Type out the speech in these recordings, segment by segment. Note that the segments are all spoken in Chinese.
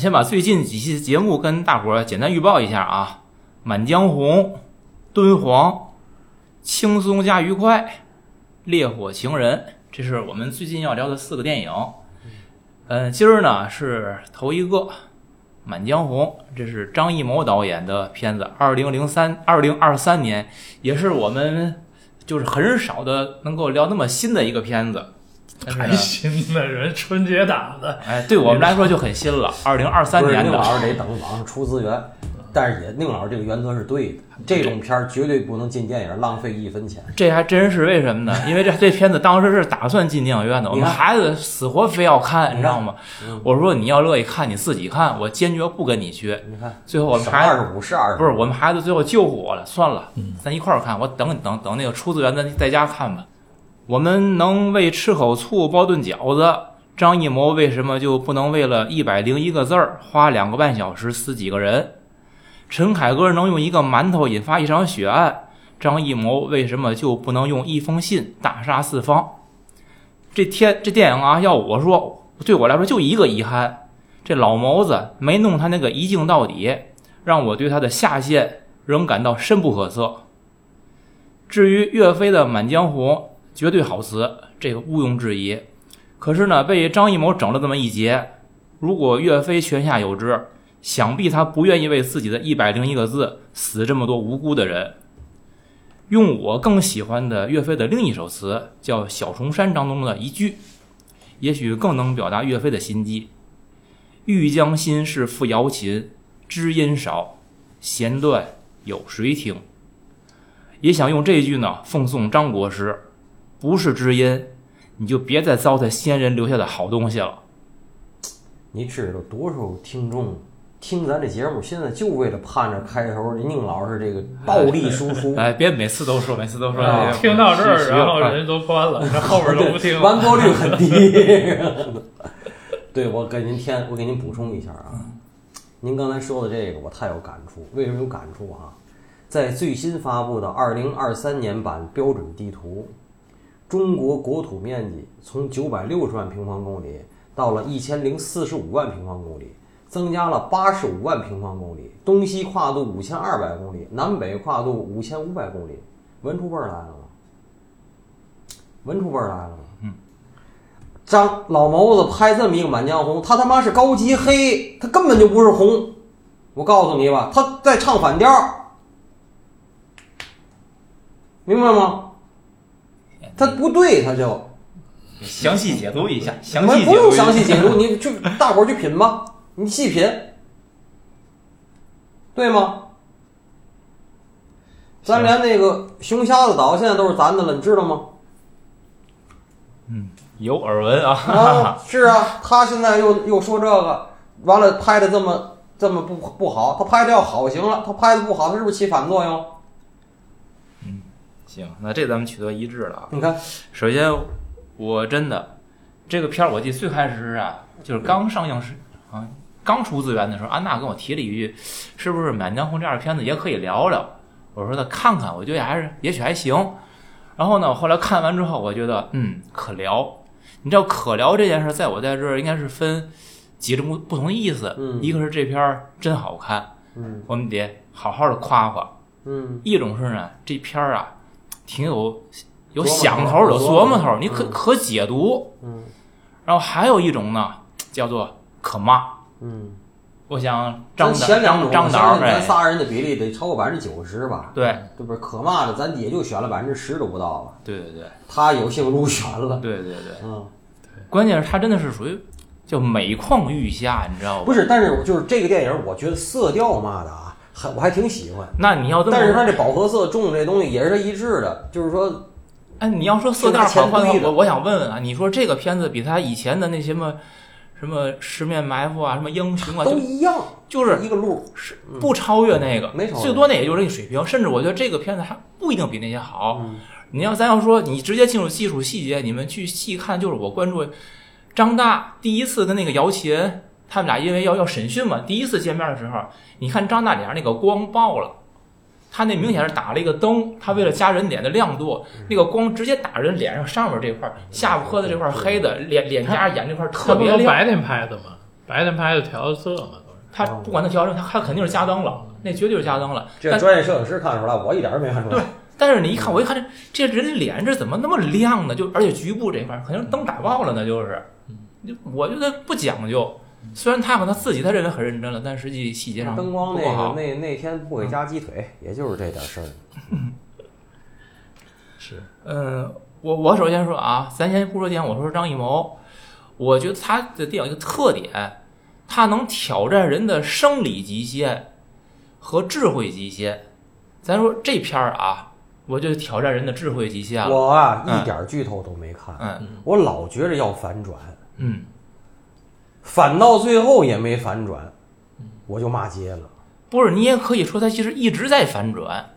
先把最近几期节目跟大伙儿简单预报一下啊，《满江红》、《敦煌》、《轻松加愉快》、《烈火情人》，这是我们最近要聊的四个电影。嗯，今儿呢是头一个《满江红》，这是张艺谋导演的片子，二零零三、二零二三年，也是我们就是很少的能够聊那么新的一个片子。但是呢还新的人春节档的，哎，对我们来说就很新了，二零二三不是宁年的。老师得等网上出资源，但是也宁老师这个原则是对的，这种片儿绝对不能进电影，浪费一分钱。这还真是为什么呢？因为这这片子当时是打算进电影院的，我们孩子死活非要看，你知道吗？我说你要乐意看，你自己看，我坚决不跟你去。你看，最后我们孩子二十五是二十，不是我们孩子最后救活我了，算了，咱一块儿看，我等等等那个出资源咱在家看吧。我们能为吃口醋包顿饺子，张艺谋为什么就不能为了一百零一个字儿花两个半小时死几个人？陈凯歌能用一个馒头引发一场血案，张艺谋为什么就不能用一封信大杀四方？这天这电影啊，要我说，对我来说就一个遗憾，这老谋子没弄他那个一镜到底，让我对他的下限仍感到深不可测。至于岳飞的《满江红》，绝对好词，这个毋庸置疑。可是呢，被张艺谋整了这么一节，如果岳飞泉下有知，想必他不愿意为自己的一百零一个字死这么多无辜的人。用我更喜欢的岳飞的另一首词，叫《小重山》当中的一句，也许更能表达岳飞的心机：“欲将心事付瑶琴，知音少，弦断有谁听？”也想用这句呢奉送张国师，不是知音，你就别再糟蹋先人留下的好东西了。你知道多少听众听咱这节目，现在就为了盼着开头宁老师这个暴力输出，哎，别每次都说，每次都说。啊听到这儿，然后人都关了，这后边都 不听了。完播率很低。对，我给您添，我给您补充一下啊，您刚才说的这个我太有感触。为什么有感触啊、在最新发布的二零二三年版标准地图，中国国土面积从九百六十万平方公里到了一千零四十五万平方公里，增加了八十五万平方公里，东西跨度五千二百公里，南北跨度五千五百公里，闻出味儿来了吗？闻出味儿来了吗？嗯张老谋子拍这么一个《满江红》，他他妈是高级黑，他根本就不是红。我告诉你吧，他在唱反调，明白吗？他不对，他就详细解读一下，详细解读不用详细解读，你就大伙儿去品吧，你细品，对吗？咱连那个熊瞎子岛现在都是咱的了，你知道吗？嗯有耳闻啊。啊，是啊，他现在又又说这个，完了拍的这么这么不不好，他拍的要好行了，他拍的不好，他是不是起反作用？行，那这咱们取得一致了啊。你看，首先，我真的这个片儿，我记得最开始是啊，就是刚上映时啊，刚出资源的时候，安娜跟我提了一句，是不是《满江红》这样的片子也可以聊聊？我说那看看，我觉得还是也许还行。然后呢，我后来看完之后，我觉得嗯可聊。你知道可聊这件事，在我在这儿应该是分几种不不同的意思。嗯一个是这片儿真好看，嗯我们得好好的夸夸；嗯一种是呢，这片儿啊挺有有想头儿，有琢磨头你可可解读。嗯然后还有一种呢，叫做可骂。嗯，我想张前两种，张导咱仨人的比例得超过百分之九十吧？对这不是？可骂的咱也就选了百分之十都不到吧？对对对他有幸入选了，对对对，嗯，关键是他真的是属于叫每况愈下，你知道吗？不是，但是就是这个电影，我觉得色调嘛的啊，还我还挺喜欢。那你要这么，但是它这饱和色重这东西也是一致的，就是说，哎，你要说色调好看的话，我我想问问啊，你说这个片子比他以前的那些么什么十面埋伏啊，什么英雄啊，就都一样，就是一个路。是不超越那个，没超越最多那也就是这个水平，甚至我觉得这个片子还不一定比那些好。嗯你要咱要说你直接进入技术细节，你们去细看，就是我关注张大第一次跟那个姚琴，他们俩因为要要审讯嘛，第一次见面的时候，你看张大脸上那个光爆了。他那明显是打了一个灯，他为了加人脸的亮度，那个光直接打人脸上上面这块儿，下巴颏子这块儿黑的，脸脸颊眼这块儿特别亮。白天拍的嘛？白天拍的调色嘛，都是。他不管他调整，他他肯定是加灯了，那绝对是加灯了。这但专业摄影师看出来，我一点儿都没看出来。对但是你一看，我一看这这人脸这怎么那么亮呢？就而且局部这块儿肯定是灯打爆了呢，就是，就我觉得不讲究。虽然他可能自己他认为很认真了，但实际细节上灯光那个那那天不给加鸡腿，也就是这点事儿。是，嗯，我我首先说啊，咱先不说电影，我说张艺谋，我觉得他的电影一个特点，他能挑战人的生理极限和智慧极限。咱说这片儿啊，我就挑战人的智慧极限了。我啊，嗯一点剧透都没看，嗯我老觉着要反转，嗯，反到最后也没反转，我就骂街了。不是，你也可以说他其实一直在反转，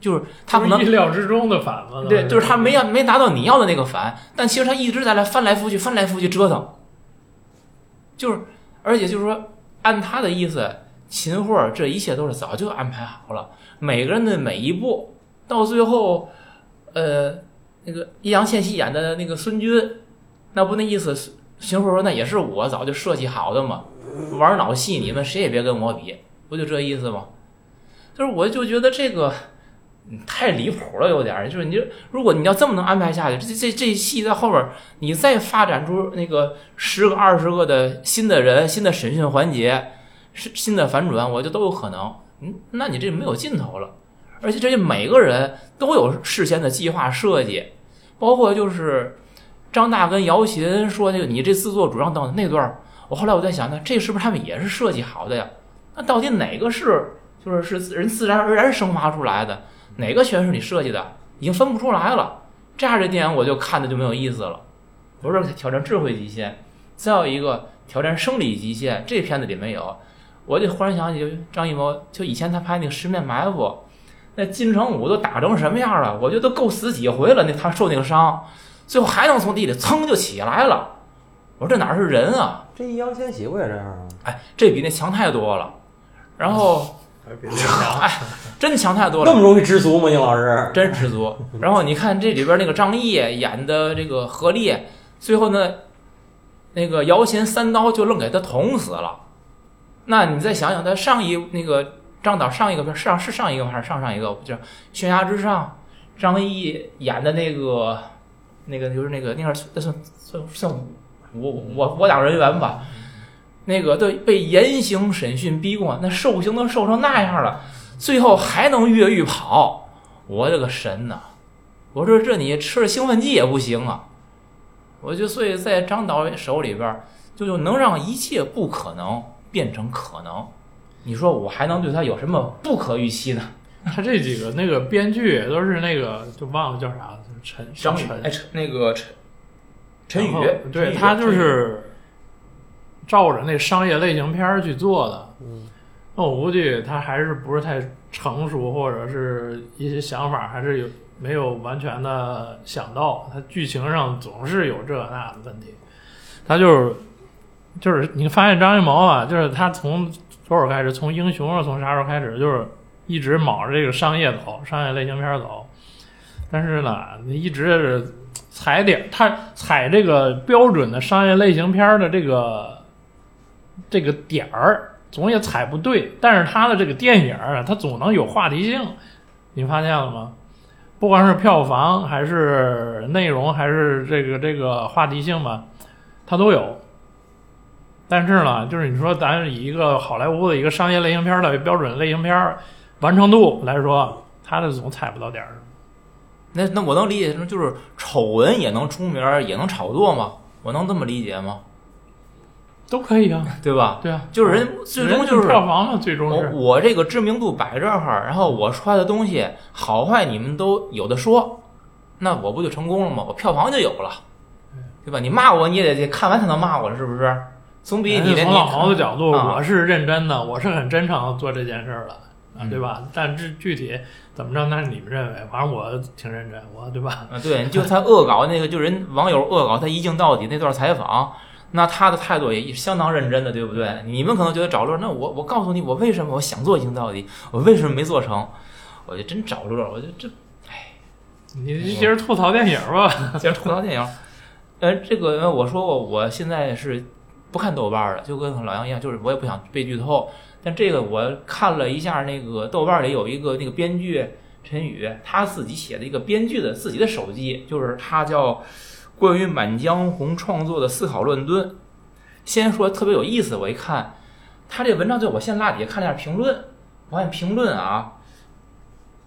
就是他可能意料之中的反嘛。对，就是他没要没达到你要的那个反，但其实他一直在来翻来覆去、翻来覆去折腾，就是而且就是说，按他的意思，秦桧这一切都是早就安排好了，每个人的每一步，到最后，呃，那个易烊千玺演的那个孙军，那不那意思，秦桧说那也是我早就设计好的嘛，玩脑戏你们谁也别跟我比，不就这意思吗？就是我就觉得这个。太离谱了，有点。就是你，如果你要这么能安排下去，这这这戏在后边，你再发展出那个十个、二十个的新的人、新的审讯环节、是新的反转，我觉得都有可能。嗯，那你这没有尽头了。而且这些每个人都有事先的计划设计，包括就是张大跟姚琴说那个你这自作主张等那段儿，我后来我在想，那这是不是他们也是设计好的呀？那到底哪个是就是是人自然而然生发出来的？哪个全是你设计的，已经分不出来了。这样这电影我就看的就没有意思了。不是挑战智慧极限，再有一个挑战生理极限，这片子里没有。我就忽然想起，张艺谋，就以前他拍那个《十面埋伏》，那金城武都打成什么样了？我觉得都够死几回了。那他受那个伤，最后还能从地里噌就起来了。我说这哪是人啊？这易烊千玺不也这样啊？哎，这比那强太多了。然后。哎，真强太多了那。么容易知足吗？宁老师？真知足。然后你看这里边那个张译演的这个何烈，最后呢，那个姚琴三刀就愣给他捅死了。那你再想想，他上一那个张导上一个片上是上一个还是上上一个？叫《悬崖之上》，张译演的那个那个就是那个那个算算算我我我党人员吧。那个对被严刑审讯逼供，那受刑都受成那样了，最后还能越狱跑，我的个神呐！我说这你吃了兴奋剂也不行啊！我就所以在张导演手里边，就就能让一切不可能变成可能。你说我还能对他有什么不可预期呢？他这几个那个编剧都是那个，就忘了叫啥了，陈张宇陈哎，陈那个陈陈宇，对他就是照着那商业类型片儿去做的。嗯，那我估计他还是不是太成熟，或者是一些想法还是有没有完全的想到。他剧情上总是有这那的问题。他就是就是你发现张艺谋啊，就是他从多少开始，从英雄啊，从啥时候开始，就是一直卯着这个商业走，商业类型片儿走。但是呢，一直是踩点，他踩这个标准的商业类型片的这个这个点儿，总也踩不对。但是他的这个电影啊，它总能有话题性，你发现了吗？不管是票房还是内容，还是这个这个话题性吧，它都有。但是呢，就是你说咱以一个好莱坞的一个商业类型片的标准类型片完成度来说，它的总踩不到点儿。那那我能理解成就是丑闻也能出名儿，也能炒作吗？我能这么理解吗？都可以啊，对吧？对啊，就是人最终就是票房嘛，最终我是我这个知名度摆这儿，然后我出来的东西好坏你们都有的说，那我不就成功了吗？我票房就有了，对吧？你骂我你也得看完才能骂我了，是不是？总比你从老毛的角度，啊我是认真的，我是很真诚做这件事儿的，啊，嗯对吧？但这具体怎么着，那是你们认为，反正我挺认真，我对吧？啊，对，就他恶搞那个，就人网友恶搞他一镜到底那段采访，那他的态度也相当认真的，对不对？你们可能觉得找乐，那我我告诉你，我为什么我想做一镜到底，我为什么没做成？我就真找乐，我就这哎你接着吐槽电影吧。接着吐槽电影。呃，这个我说过，我现在是不看豆瓣儿的，就跟老杨一样，就是我也不想被剧透。但这个我看了一下，那个豆瓣里有一个那个编剧陈宇，他自己写的一个编剧的自己的手机，就是他叫关于《满江红》创作的思考乱炖。先说特别有意思，我一看他这文章，就我先拉底下看了下评论，我发现评论啊，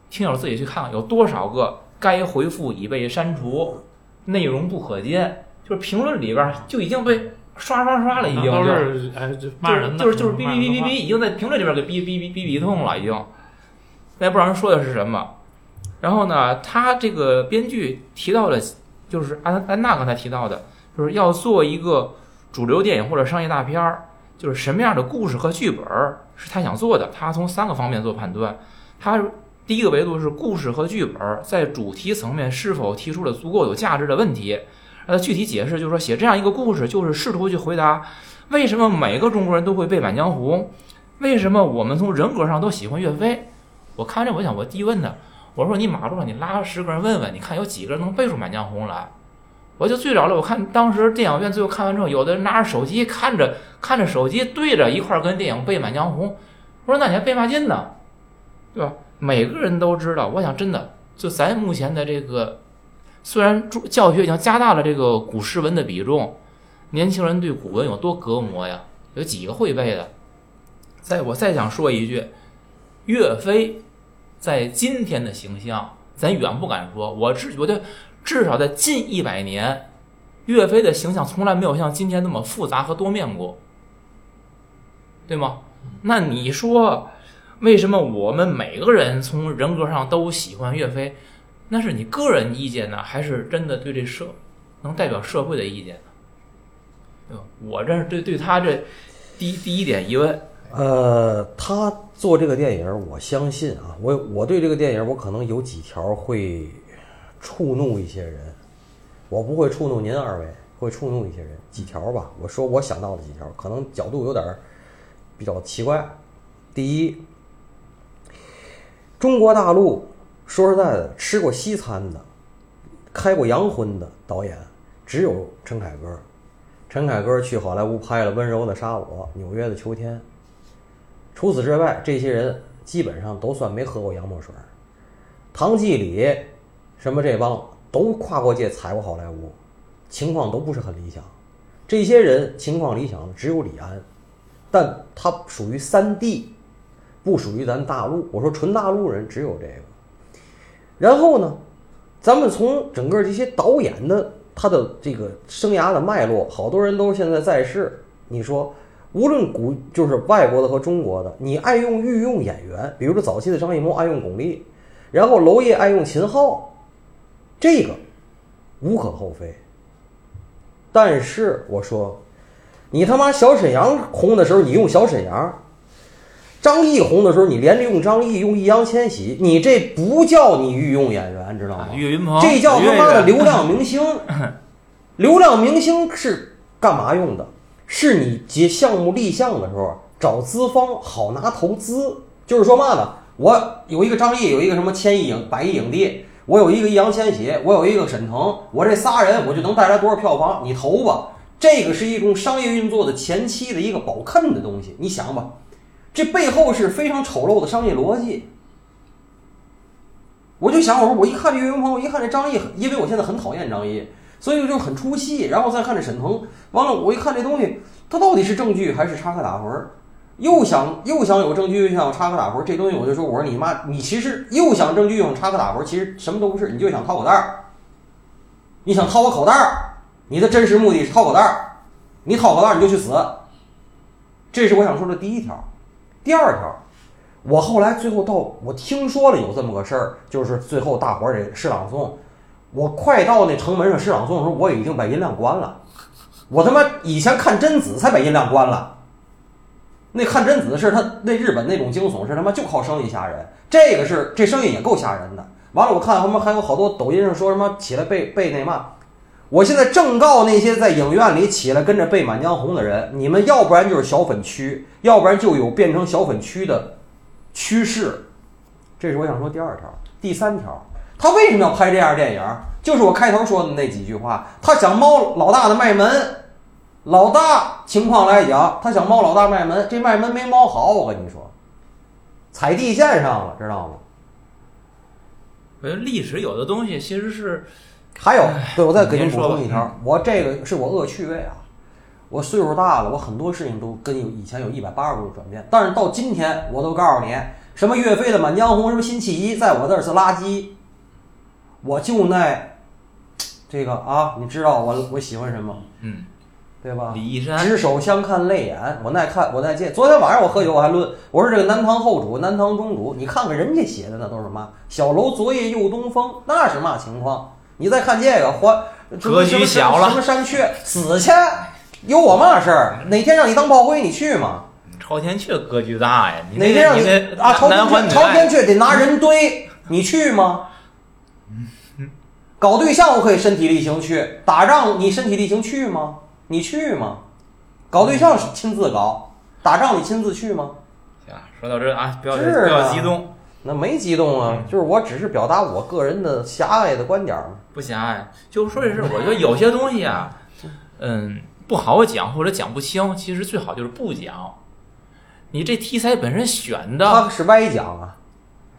听友自己去看看有多少个该回复已被删除，内容不可见，就是评论里边就已经被刷刷刷了，已经都就是哎，就骂人的，就是就是哔哔哔哔哔，已经在评论里边给哔哔哔哔哔一通了，已经。咱也不知道人说的是什么。然后呢，他这个编剧提到的，就是安安娜刚才提到的，就是要做一个主流电影或者商业大片儿，就是什么样的故事和剧本儿是他想做的。他从三个方面做判断。他第一个维度是故事和剧本儿在主题层面是否提出了足够有价值的问题。呃，具体解释就是说，写这样一个故事，就是试图去回答为什么每个中国人都会背《满江红》，为什么我们从人格上都喜欢岳飞？我看这，我想我第一问他，我说你马路上你拉十个人问问，你看有几个人能背出《满江红》来？我就最早了，我看当时电影院最后看完之后，有的人拿着手机看着看着手机对着一块儿跟电影背《满江红》，我说那你还背嘛劲呢？对吧？每个人都知道，我想真的，就咱目前的这个，虽然教学已经加大了这个古诗文的比重，年轻人对古文有多隔膜呀？有几个会背的？再我再想说一句，岳飞在今天的形象，咱远不敢说，我至我觉得至少在近一百年，岳飞的形象从来没有像今天那么复杂和多面过，对吗？那你说？为什么我们每个人从人格上都喜欢岳飞？那是你个人意见呢，还是真的对这社能代表社会的意见呢？对吧？我这是对对他这第一第一点疑问。呃，他做这个电影，我相信啊，我我对这个电影，我可能有几条会触怒一些人，我不会触怒您二位，会触怒一些人，几条吧。我说我想到的几条，可能角度有点比较奇怪。第一，中国大陆说实在的，吃过西餐的、开过洋荤的导演只有陈凯歌。陈凯歌去好莱坞拍了《温柔的杀我》《纽约的秋天》。除此之外，这些人基本上都算没喝过洋墨水。唐季礼什么这帮都跨过界踩过好莱坞，情况都不是很理想。这些人情况理想的只有李安，但他属于三 D，不属于咱大陆。我说纯大陆人只有这个。然后呢，咱们从整个这些导演的他的这个生涯的脉络，好多人都现在在世。你说，无论古就是外国的和中国的，你爱用御用演员，比如说早期的张艺谋爱用巩俐，然后娄烨爱用秦昊，这个无可厚非。但是我说，你他妈小沈阳红的时候，你用小沈阳；张译红的时候，你连着用张译，用易烊千玺，你这不叫你御用演员，知道吗？岳云鹏，这叫他妈的流量明星。流量明星是干嘛用的？是你接项目立项的时候找资方好拿投资。就是说嘛呢？我有一个张译，有一个什么千亿影、百亿影帝，我有一个易烊千玺，我有一个沈腾，我这仨人我就能带来多少票房？你投吧。这个是一种商业运作的前期的一个保坑的东西。你想吧，这背后是非常丑陋的商业逻辑。我就想，我说我一看这岳云鹏，我一看这张译，因为我现在很讨厌张译，所以我就很出戏。然后再看这沈腾，完了我一看这东西，他到底是证据还是插科打诨？又想又想有证据，又想插科打诨，这东西我就说，我说你妈，你其实又想证据又想插科打诨，其实什么都不是，你就想掏口袋儿，你想掏我口袋儿，你的真实目的是掏口袋儿，你掏口袋儿你就去死，这是我想说的第一条。第二条，我后来最后到我听说了有这么个事儿，就是最后大伙儿得诗朗诵，我快到那城门上诗朗诵的时候，我已经把音量关了。我他妈以前看贞子才把音量关了。那看贞子是他那日本那种惊悚是他妈就靠声音吓人，这个是这声音也够吓人的。完了，我看他们还有好多抖音上说什么起来背背那嘛，我现在正告那些在影院里起来跟着背《满江红》的人，你们要不然就是小粉区，要不然就有变成小粉区的趋势。这是我想说第二条，第三条，他为什么要拍这样电影？就是我开头说的那几句话，他想猫老大的卖门，老大情况来讲，他想猫老大卖门，这卖门没猫好，我跟你说，踩地线上了，知道吗？我觉得历史有的东西其实是还有，对我再给您补充一条，我这个是我恶趣味啊。我岁数大了，我很多事情都跟有以前有一百八十度的转变。但是到今天，我都告诉你，什么岳飞的《满江红》，什么辛弃疾，在我这儿是垃圾。我就那这个啊，你知道我我喜欢什么，嗯，对吧？李义山执手相看泪眼，我耐看，我耐见。昨天晚上我喝酒我还论，我说这个南唐后主、南唐中主，你看看人家写的那都是嘛？小楼昨夜又东风，那是嘛情况？你再看这个还格局小了什么山雀死去，有我嘛事儿？哪天让你当炮灰，你去吗？朝天阙格局大呀，你哪天让你你啊，朝天阙朝天，阙得拿人堆，你去吗？搞对象我可以身体力行去，打仗你身体力行去吗？你去吗？搞对象是亲自搞，打仗你亲自去吗？行，说到这啊，不要不要激动，那没激动啊，就是我只是表达我个人的狭隘的观点嘛。不狭隘。就说这事，我觉得有些东西啊，嗯，不好讲或者讲不清，其实最好就是不讲。你这题材本身选的，他是歪讲啊，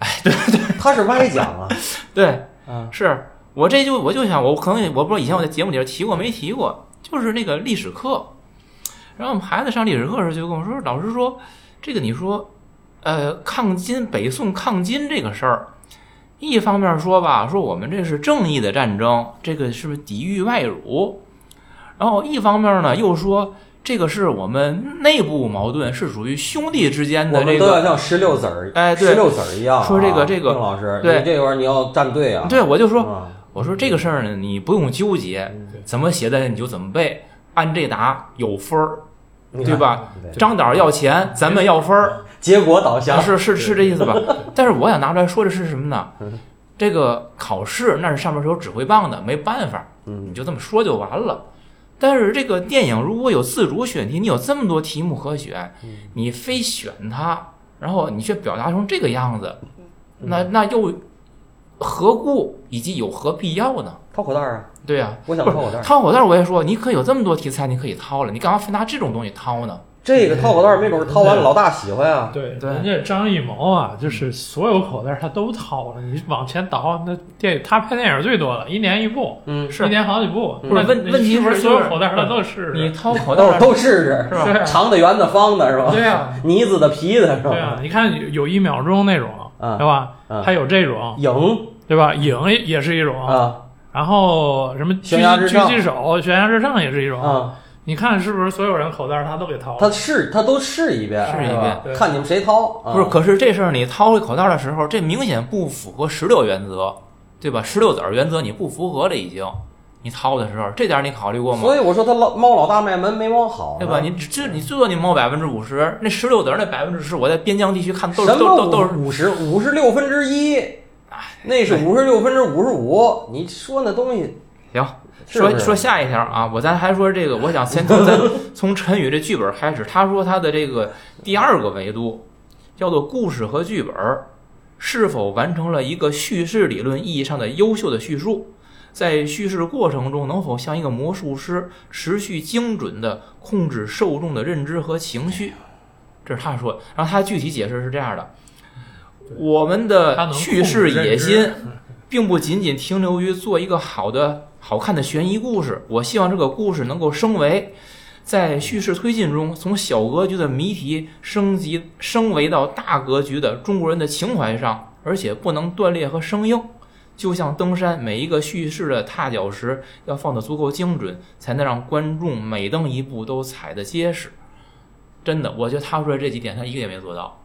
哎，对对，他是歪讲啊，对，嗯，是我这就我就想，我可能我不知道以前我在节目里边提过没提过，就是那个历史课。然后我们孩子上历史课的时候就跟我说，老师说这个你说，呃，抗金北宋抗金这个事儿，一方面说吧，说我们这是正义的战争，这个是不是抵御外辱？然后一方面呢又说这个是我们内部矛盾，是属于兄弟之间的这我们都要个。像石榴籽儿，哎对石榴籽儿一样啊。说这个这个丁老师，对你这会儿你要站队啊。对，我就说啊我说这个事儿呢，你不用纠结，怎么写的你就怎么背，按这答有分儿，对吧？张导要钱，咱们要分儿，结果导向是是是这意思吧？但是我想拿出来说的是什么呢嗯？这个考试那是上面是有指挥棒的，没办法，嗯你就这么说就完了。但是这个电影如果有自主选题，你有这么多题目可选，嗯你非选它，然后你却表达成这个样子，嗯那那又何故以及有何必要呢？掏口袋儿啊，对呀、我想掏口袋儿。掏口袋儿我也说，你可以有这么多题材，你可以掏了，你干嘛非拿这种东西掏呢？这个掏口袋没准儿掏完老大喜欢啊。对，对人家张艺谋啊，就是所有口袋他都掏了。你往前倒，那电影他拍电影最多了，一年一部，嗯，是一年好几部。不是那问问题是不是是所有口袋他都试试你？掏口袋都都试试，是吧？长的、圆的、方的，是吧？对啊，呢子的、皮的，是吧？对啊，你看有有一秒钟那种，啊对吧？啊还有这种，影对吧？影也是一种，啊然后什么狙狙击手、悬崖之上也是一种。啊，你看是不是所有人口袋他都给掏了？他试他都试一遍，试一遍看你们谁掏。啊不是，可是这事儿你掏回口袋的时候，这明显不符合十六原则，对吧？十六子儿原则你不符合了已经，你掏的时候，这点儿你考虑过吗？所以我说他老猫老大卖门没猫好，对吧？你只这你最多你猫百分之五十，那十六子儿那百分之十，我在边疆地区看都是都都都是五十五十六分之一，那是五十六分之五十五。你说那东西行。说说下一条啊，我咱还说这个，我想先从咱 从陈宇这剧本开始。他说他的这个第二个维度叫做故事和剧本是否完成了一个叙事理论意义上的优秀的叙述，在叙事过程中能否像一个魔术师持续精准的控制受众的认知和情绪，这是他说的。然后他具体解释是这样的：我们的叙事野心并不仅仅停留于做一个好的、好看的悬疑故事。我希望这个故事能够升维，在叙事推进中，从小格局的谜题升级升维到大格局的中国人的情怀上，而且不能断裂和生硬。就像登山，每一个叙事的踏脚石要放得足够精准，才能让观众每登一步都踩得结实。真的，我觉得他说的这几点，他一个也没做到。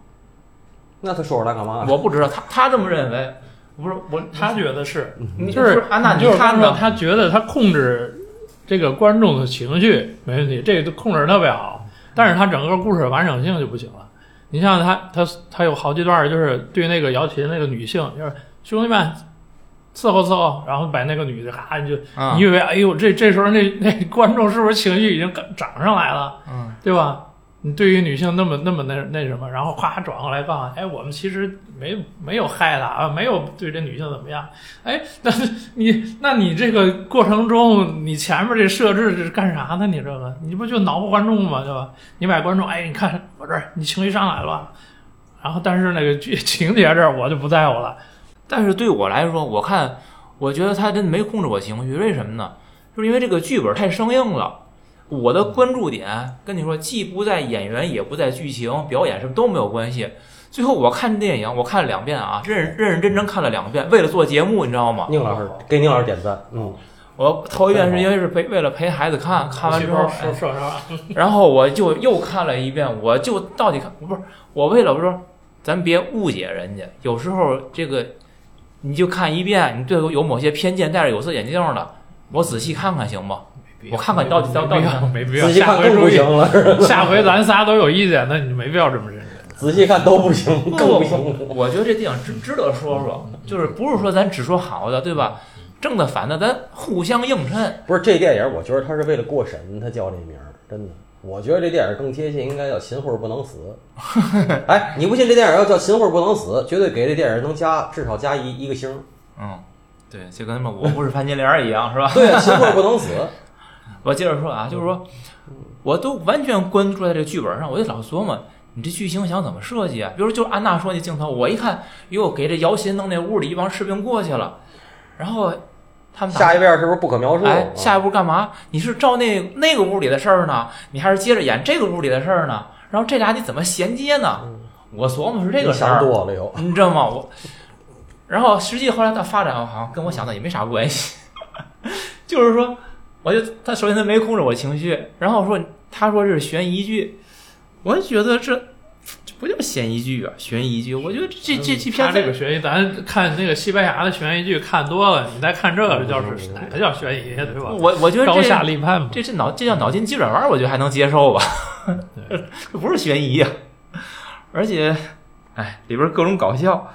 那他说出来干嘛？我不知道他他这么认为，不是我他觉得是，你就是安娜，就是他觉得他控制这个观众的情绪没问题，这个都控制特别好，但是他整个故事完整性就不行了。你像他他他有好几段就是对那个姚琴那个女性，就是兄弟们伺候伺候，然后把那个女的哈你就啊。你以为哎呦这这时候那那观众是不是情绪已经涨上来了，嗯，对吧？你对于女性那么那么那那什么，然后夸转过来告诉，哎，我们其实没没有害她啊，没有对这女性怎么样，哎，但是你那你这个过程中，你前面这设置是干啥呢？你这个你不就挠不观众吗？对吧？你把观众，哎，你看我这儿你情绪上来了，然后但是那个剧 情节这儿我就不在乎了，但是对我来说，我看我觉得他真没控制我情绪，为什么呢？就是因为这个剧本太生硬了。我的关注点跟你说，既不在演员，也不在剧情、表演什么都没有关系。最后我看电影，我看了两遍啊，认认认真真看了两遍，为了做节目，你知道吗？宁老师给宁老师点赞，嗯，我头一遍是因为是陪为了陪孩子看，看完之后，说说实话，然后我就又看了一遍，我就到底看不是我为了我说，咱别误解人家，有时候这个你就看一遍，你对有某些偏见，戴着有色眼镜的，我仔细看看行吗？我看看你到底到到底没必要，仔细看更不行了，下回咱仨都有意见，那你就没必要这么认真。仔细看都不行，更不不行。我觉得这电影值值得说说，就是不是说咱只说好的，对吧？正的反的咱互相映衬。不是这电影，我觉得他是为了过审，他叫这名儿，真的。我觉得这电影更贴切，应该叫《秦桧不能死 》。哎，你不信这电影要叫《秦桧不能死》，绝对给这电影能加至少加一一个星儿。嗯，对，就跟他们我不是潘金莲一样，是吧？对啊，秦桧不能死。我接着说啊，就是说，我都完全关注在这个剧本上，我就老琢磨，你这剧情想怎么设计啊？比如就安娜说那镜头，我一看，哟，给这姚琴弄那屋里一帮士兵过去了，然后他们下一遍是不是不可描述？哎，下一步干嘛？你是照那那个屋里的事儿呢，你还是接着演这个屋里的事儿呢？然后这俩你怎么衔接呢？我琢磨是这个想事儿，多了又。你知道吗？我，然后实际后来的发展好像跟我想的也没啥关系，就是说，我就他首先他没控制我情绪，然后说他说这是悬疑剧，我就觉得这这不叫悬疑剧啊，悬疑剧，我觉得这这这片他这个悬疑，咱看那个西班牙的悬疑剧看多了，你再看这个，这叫是哪个叫悬疑，对吧？我我觉得高下这立判嘛。这这脑这叫脑筋急转弯，我觉得还能接受吧，这 不是悬疑啊、而且，哎，里边各种搞笑。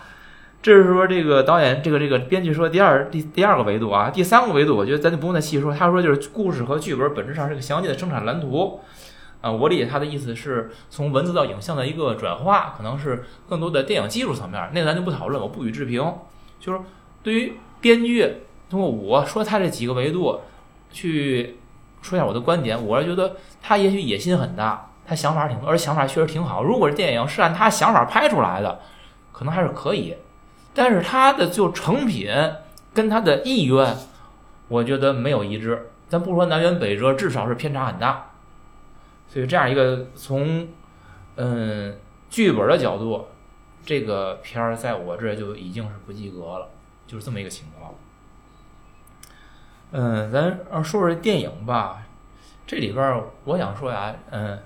这是说这个导演，这个这个编剧说第二第第二个维度啊，第三个维度，我觉得咱就不用再细说。他说就是故事和剧本本质上是个详细的生产蓝图，啊，我理解他的意思是从文字到影像的一个转化，可能是更多的电影技术层面，那咱就不讨论，我不予置评。就是对于编剧，通过我说他这几个维度去说一下我的观点，我是觉得他也许野心很大，他想法挺多，而想法确实挺好。如果这电影是按他想法拍出来的，可能还是可以。但是他的就成品跟他的意愿，我觉得没有一致。咱不说南辕北辙，至少是偏差很大。所以这样一个从嗯剧本的角度，这个片儿在我这就已经是不及格了，就是这么一个情况。嗯，咱说说电影吧，这里边我想说呀，嗯，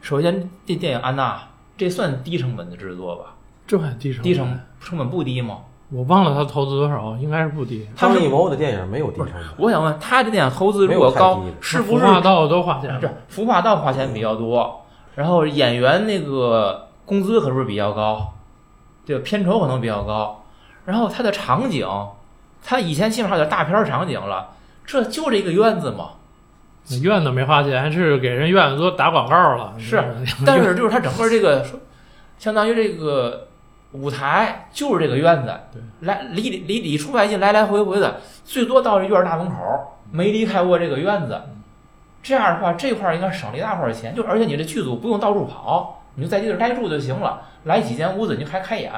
首先这电影《安娜》这算低成本的制作吧？这还低成低成成本不低吗？我忘了他投资多少，应该是不低。张艺谋的电影没有低成本，我想问，他这电影投资如果高，是不是服化道都花钱这服化道花钱比较多，然后演员那个工资可是不是比较高？对吧，片酬可能比较高，然后他的场景，他以前起码有点大片场景了，这就这个院子嘛。院子没花钱，是给人院子都打广告了。是但是就是他整个这个，相当于这个舞台就是这个院子，对，来里里里里出外进来来回回的，最多到这院儿大门口，没离开过这个院子。这样的话，这块儿应该省了一大块钱，就而且你这剧组不用到处跑，你就在这地儿待住就行了。来几间屋子你就还开演，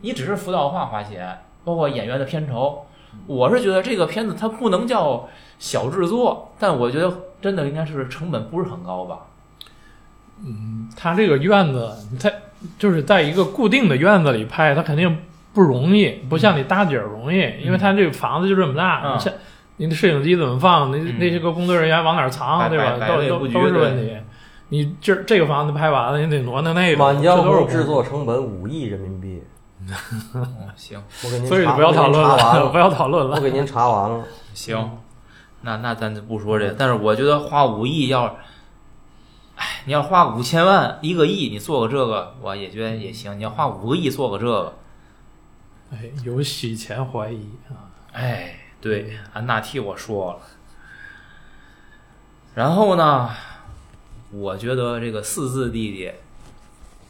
你只是辅导画花钱，包括演员的片酬。我是觉得这个片子它不能叫小制作，但我觉得真的应该是成本不是很高吧。嗯他这个院子，他就是在一个固定的院子里拍，他肯定不容易，不像你搭景儿容易，因为他这个房子就这么大，嗯。你像你的摄影机怎么放，那嗯。那些个工作人员往哪儿藏，摆对吧？都都都是问题。你这这个房子拍完了，你得挪到那个，满江这都是红制作成本五亿人民币，嗯，行。我给您查，所以就不要讨论了，不，要讨论了。我给您查完了。行，那那咱就不说这个，但是我觉得花五亿要，哎，你要花五千万一个亿，你做个这个，我也觉得也行。你要花五个亿做个这个，哎，有洗钱怀疑啊！哎，对，安娜替我说了。然后呢，我觉得这个四字弟弟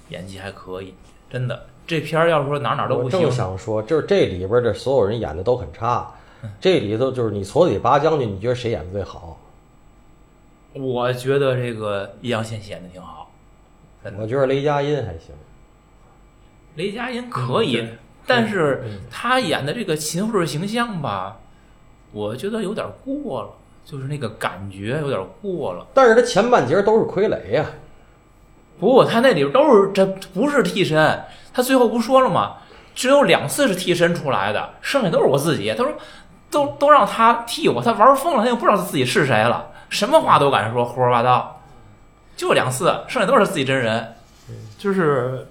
演技还可以，真的。这片儿要是说哪哪都不行我正，想说，就是这里边的所有人演的都很差，嗯这里头就是你矬子里拔将军，你觉得谁演的最好？我觉得这个易烊千玺演的挺好。我觉得雷佳音还行。雷佳音可以，嗯但是嗯他演的这个秦桧形象吧，我觉得有点过了，就是那个感觉有点过了。但是他前半截都是傀儡呀、不过他那里边都是这不是替身，他最后不说了吗？只有两次是替身出来的，剩下都是我自己。他说都都让他替我，他玩疯了，他又不知道自己是谁了，什么话都敢说，胡说八道。就两次，剩下都是自己真人。就是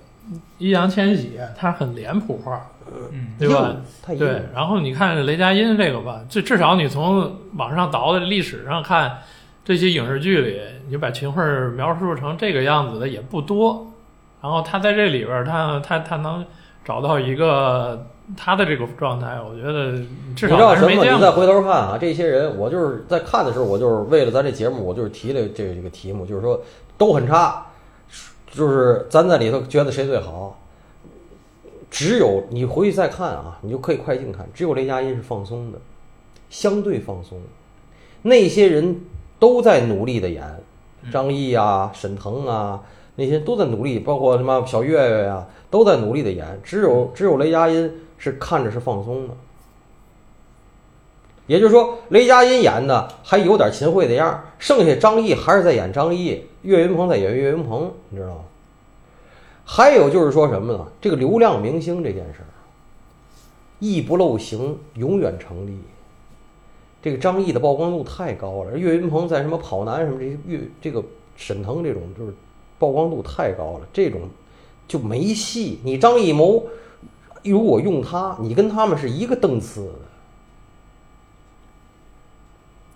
易烊千玺，他很脸谱化，嗯，对吧？对。，然后你看雷佳音这个吧，至至少你从网上倒的历史上看，这些影视剧里，你把秦桧描述成这个样子的也不多。然后他在这里边，他他他能找到一个他的这个状态，我觉得至少你少知道什么？你再回头看啊，这些人，我就是在看的时候，我就是为了咱这节目，我就是提了这个这个题目，就是说都很差，就是咱在里头觉得谁最好，只有你回去再看啊，你就可以快进看，只有雷佳音是放松的，相对放松，那些人都在努力的演，张译啊、沈腾啊。那些都在努力，包括什么小岳岳呀，都在努力的演，只有只有雷佳音是看着是放松的。也就是说，雷佳音演的还有点秦桧的样，剩下张译还是在演张译，岳云鹏在演岳云鹏，你知道吗？还有就是说什么呢？这个流量明星这件事儿，艺不露形永远成立。这个张译的曝光度太高了，岳云鹏在什么跑男什么这些岳这个沈腾这种就是曝光度太高了，这种就没戏。你张艺谋如果用他，你跟他们是一个档次的。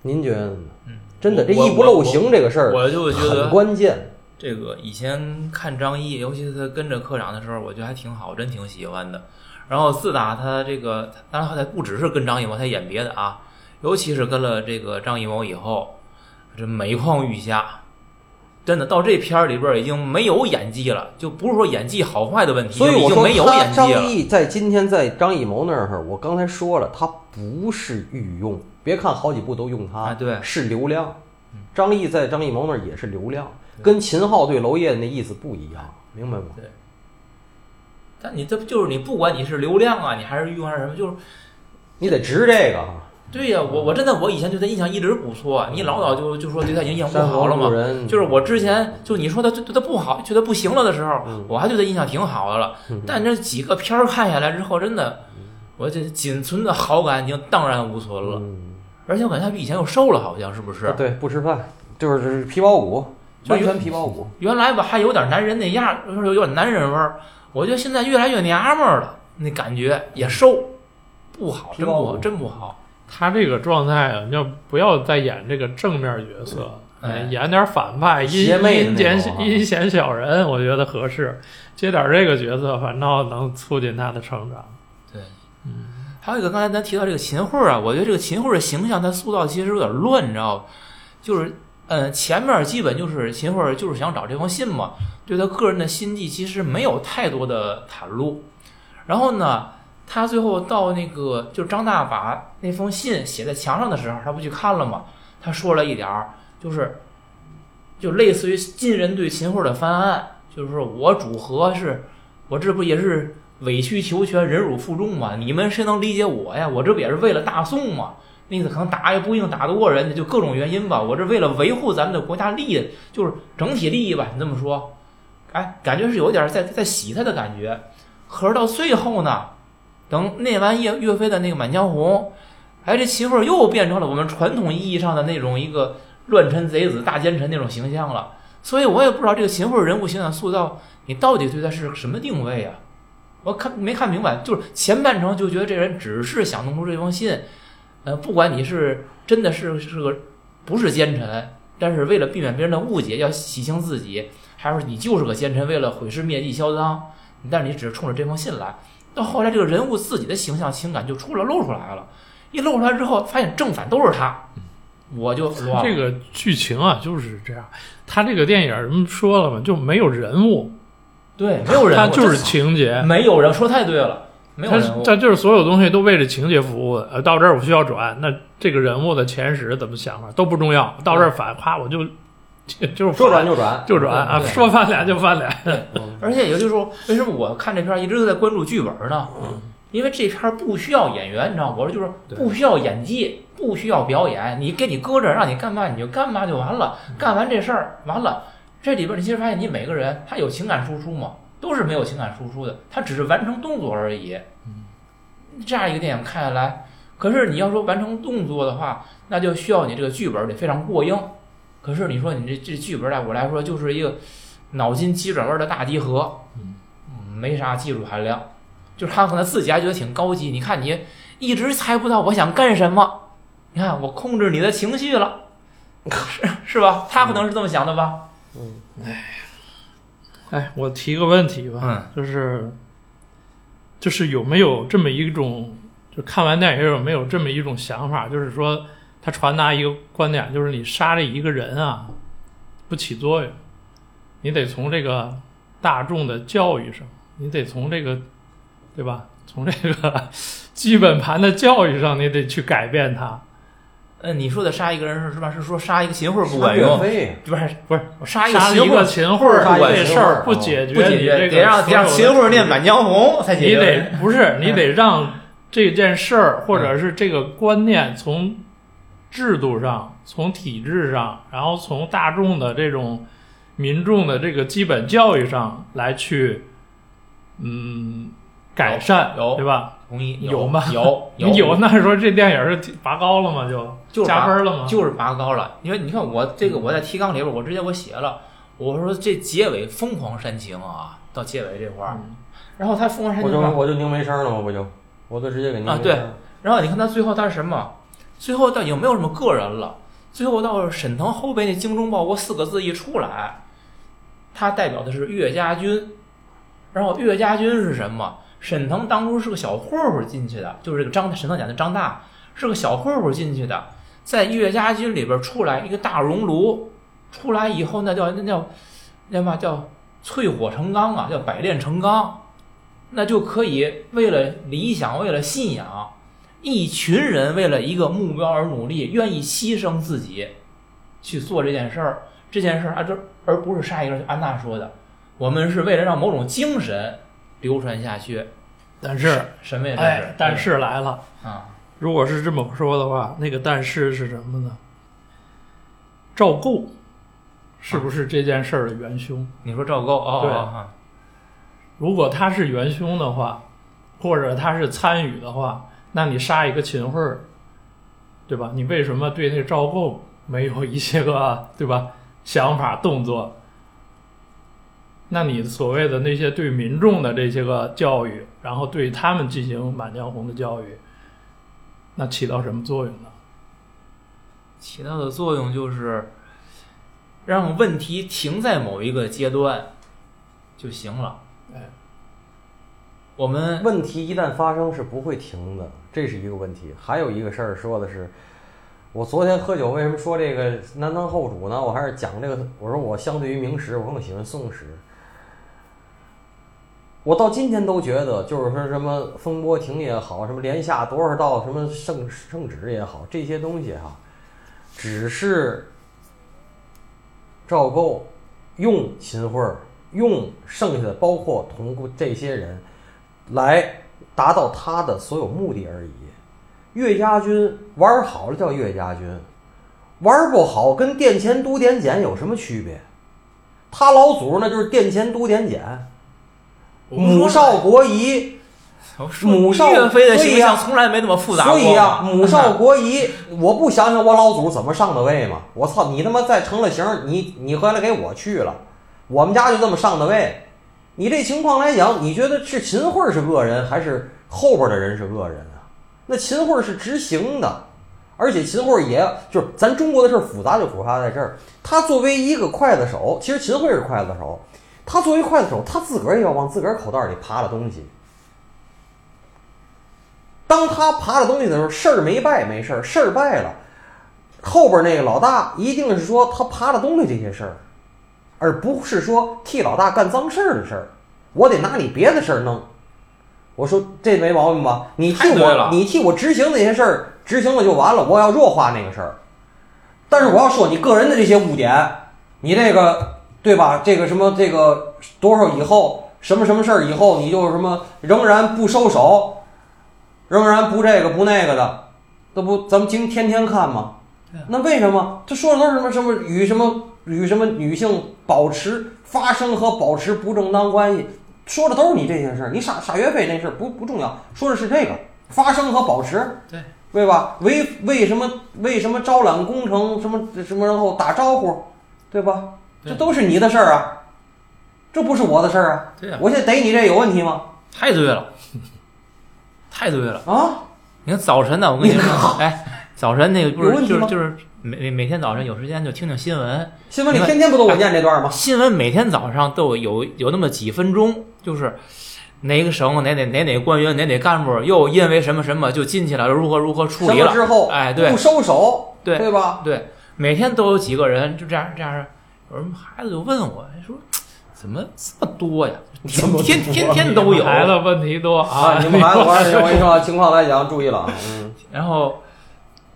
您觉得呢？嗯，真的，这我艺不露形这个事儿我就觉得很关键。这个以前看张译，尤其是他跟着科长的时候，我觉得还挺好，真挺喜欢的。然后自打他这个，当然他不只是跟张艺谋，他演别的啊，尤其是跟了这个张艺谋以后，这每况愈下。真的到这片儿里边儿已经没有演技了，就不是说演技好坏的问题，所以我说就没有演技了。张译在今天在张艺谋那儿，我刚才说了，他不是御用，别看好几部都用他，啊对是流量。张译在张艺谋那儿也是流量，跟秦昊对娄烨那意思不一样，明白吗？对但你这不就是你不管你是流量啊，你还是御用还是什么，就是你得值这个啊。对呀、我我真的我以前对他印象一直不错，你老早就就说对他印象不山好了嘛就是我之前就你说他对对他不好，觉得不行了的时候，嗯我还对他印象挺好的了。但这几个片儿看下来之后，真的，我这仅存的好感已经荡然无存了。嗯，而且我感觉他比以前又瘦了，好像是不是？啊对，不吃饭就是皮包骨，就完全皮包骨。原来吧还有点男人那样儿，有有点男人味儿。我觉得现在越来越娘们儿了，那感觉也瘦，不好，真不真不好。他这个状态啊，你要不要再演这个正面角色，哎演点反派，阴阴险阴险小人，我觉得合适。接点这个角色，反倒能促进他的成长。对，嗯，还有一个刚才咱提到这个秦桧啊，我觉得这个秦桧的形象他塑造其实有点乱，你知道吧？就是，嗯，前面基本就是秦桧就是想找这封信嘛，对他个人的心计其实没有太多的袒露。然后呢，他最后到那个就是张大把那封信写在墙上的时候，他不去看了吗？他说了一点儿，就是就类似于晋人对秦桧的翻案，就是我主和是，我这不也是委曲求全、忍辱负重嘛？你们谁能理解我呀？我这不也是为了大宋嘛？那意思可能打也不一定打得过人家，就各种原因吧。我这为了维护咱们的国家利益，就是整体利益吧，你这么说，哎，感觉是有点在在洗他的感觉。可是到最后呢，等念完岳岳飞的那个《满江红》，哎，这秦桧又变成了我们传统意义上的那种一个乱臣贼子、大奸臣那种形象了。所以我也不知道这个秦桧人物形象塑造，你到底对他是什么定位啊？我看没看明白，就是前半程就觉得这人只是想弄出这封信，呃，不管你是真的是是个不是奸臣，但是为了避免别人的误解，要洗清自己，还是你就是个奸臣，为了毁尸灭迹、销赃，但是你只是冲着这封信来。到后来，这个人物自己的形象、情感就出了露出来了。一露出来之后，发现正反都是他，我就乱了。这个剧情啊就是这样。他这个电影人说了嘛，就没有人物，对没有人物，他就是情节。没有人说太对了，没有他人物。他就是所有东西都为了情节服务的。呃，到这儿我需要转，那这个人物的前史怎么想法都不重要。到这儿反，夸我就就就是说转就转，就转啊，说翻脸就翻脸。而且也就是说，为什么我看这片儿一直都在关注剧本呢？因为这片儿不需要演员，你知道吗？我说就是不需要演技，不需要表演，你给你搁这儿让你干嘛你就干嘛就完了。干完这事儿完了，这里边你其实发现你每个人他有情感输出吗？都是没有情感输出的，他只是完成动作而已。这样一个电影看下来，可是你要说完成动作的话，那就需要你这个剧本得非常过硬。可是你说你这这剧本对我来说就是一个脑筋急转弯的大集合，嗯嗯，没啥技术含量，就是他可能自己还觉得挺高级。你看你一直猜不到我想干什么，你看我控制你的情绪了，是是吧？他可能是这么想的吧？嗯哎，我提个问题吧，嗯，就是就是有没有这么一种，就看完电影有没有这么一种想法，就是说他传达一个观点，就是你杀这一个人啊，不起作用，你得从这个大众的教育上，你得从这个，对吧？从这个 基本盘的教育上，你得去改变它。嗯，你说的杀一个人是是吧？是说杀一个秦桧不不管用，不是不是杀一个杀一个秦桧秦桧儿杀一个这事儿秦桧不解决，不解决，你这个得让得让秦桧念《满江红》才解决你。得不是你得让这件事儿或者是这个观念从制度上、从体制上，然后从大众的这种民众的这个基本教育上来去，嗯，改善，有对吧？同意有吗有 有有那说这电影是拔高了吗？就就是加分了吗？就是拔高了。因为你看我这个我在提纲里边，我直接我写了，我说这结尾疯狂煽情啊，到结尾这块儿，嗯然后他疯狂煽我情我，就我就拧没声了吗？不就，我就直接给拧啊对没声然后你看他最后他是什么？最后到有没有什么个人了？最后到沈腾后背那精忠报国四个字一出来，他代表的是岳家军。然后岳家军是什么？沈腾当初是个小混混进去的，就是这个张沈腾演的张大是个小混混进去的，在岳家军里边出来一个大熔炉，出来以后那叫那叫那嘛叫淬火成钢啊，叫百炼成钢，那就可以为了理想，为了信仰，一群人为了一个目标而努力，愿意牺牲自己去做这件事儿。这件事儿啊，这而不是杀一个。安娜说的，我们是为了让某种精神流传下去。但是，什么呀？这哎，，但是来了。啊，如果是这么说的话，那个但是是什么呢？赵构是不是这件事儿的元凶？你说赵构哦对如果他是元凶的话，或者他是参与的话，那你杀一个秦桧儿，对吧？你为什么对那赵构没有一些个对吧想法动作？那你所谓的那些对民众的这些个教育，然后对他们进行《满江红》的教育，那起到什么作用呢？起到的作用就是让问题停在某一个阶段就行了。哎，我们问题一旦发生是不会停的，这是一个问题。还有一个事儿说的是，我昨天喝酒为什么说这个南唐后主呢？我还是讲这个，我说我相对于明史，我更喜欢宋史。我到今天都觉得，就是说什么风波亭也好，什么连下多少道什么圣圣旨也好，这些东西哈、只是赵构用秦桧，用剩下的包括同这些人，来达到他的所有目的而已。岳家军玩好了叫岳家军，玩不好跟殿前都点检有什么区别？他老祖那就是殿前都点检，母少国疑，母少岳飞的形象从来没那么复杂过。所以呀、母少国疑，我不想想我老祖怎么上的位吗？我操，你他妈再成了型，你你回来给我去了，我们家就这么上的位。你这情况来讲，你觉得是秦桧是恶人，还是后边的人是恶人啊？那秦桧是执行的，而且秦桧也就是咱中国的事儿复杂就复杂在这儿。他作为一个刽子手，其实秦桧是刽子手，他作为刽子手，他自个儿也要往自个儿口袋里扒拉东西。当他扒拉东西的时候，事儿没败没事儿，事儿败了，后边那个老大一定是说他扒拉东西这些事儿，而不是说替老大干脏事儿的事儿。我得拿你别的事儿弄。我说这没毛病吧？你替我，你替我执行那些事儿，执行了就完了。我要弱化那个事儿，但是我要说你个人的这些污点，你这个对吧？这个什么这个多少以后什么什么事儿以后，你就什么仍然不收手，仍然不这个不那个的，这不咱们今天天看吗？那为什么他说的都是什么什么与什么与什么女性保持发生和保持不正当关系，说的都是你这件事儿。你傻傻岳飞那事儿不不重要，说的是这个发生和保持，对对吧？为为什么为什么招揽工程什么什么然后打招呼，对吧？对。这都是你的事儿啊，这不是我的事儿啊。对呀、我现在逮你这有问题吗？太对了，太对了。啊，你看早晨呢，我跟你说，哎，早晨那个不是就是就是每每每天早晨有时间就听听新闻，新闻里天天不都我念这段吗？新闻每天早上都有有那么几分钟，就是哪个省哪哪哪哪官员哪哪干部又因为什么什么就进去了，如何如何处理了，之后，哎对。不收手，对对吧？对，每天都有几个人就这样这样，有人孩子就问我说。怎么这么多呀？天天天天都有。孩子问题多啊，啊！你们孩子，我跟你说，我跟你说，情况来讲，注意了啊。嗯，然后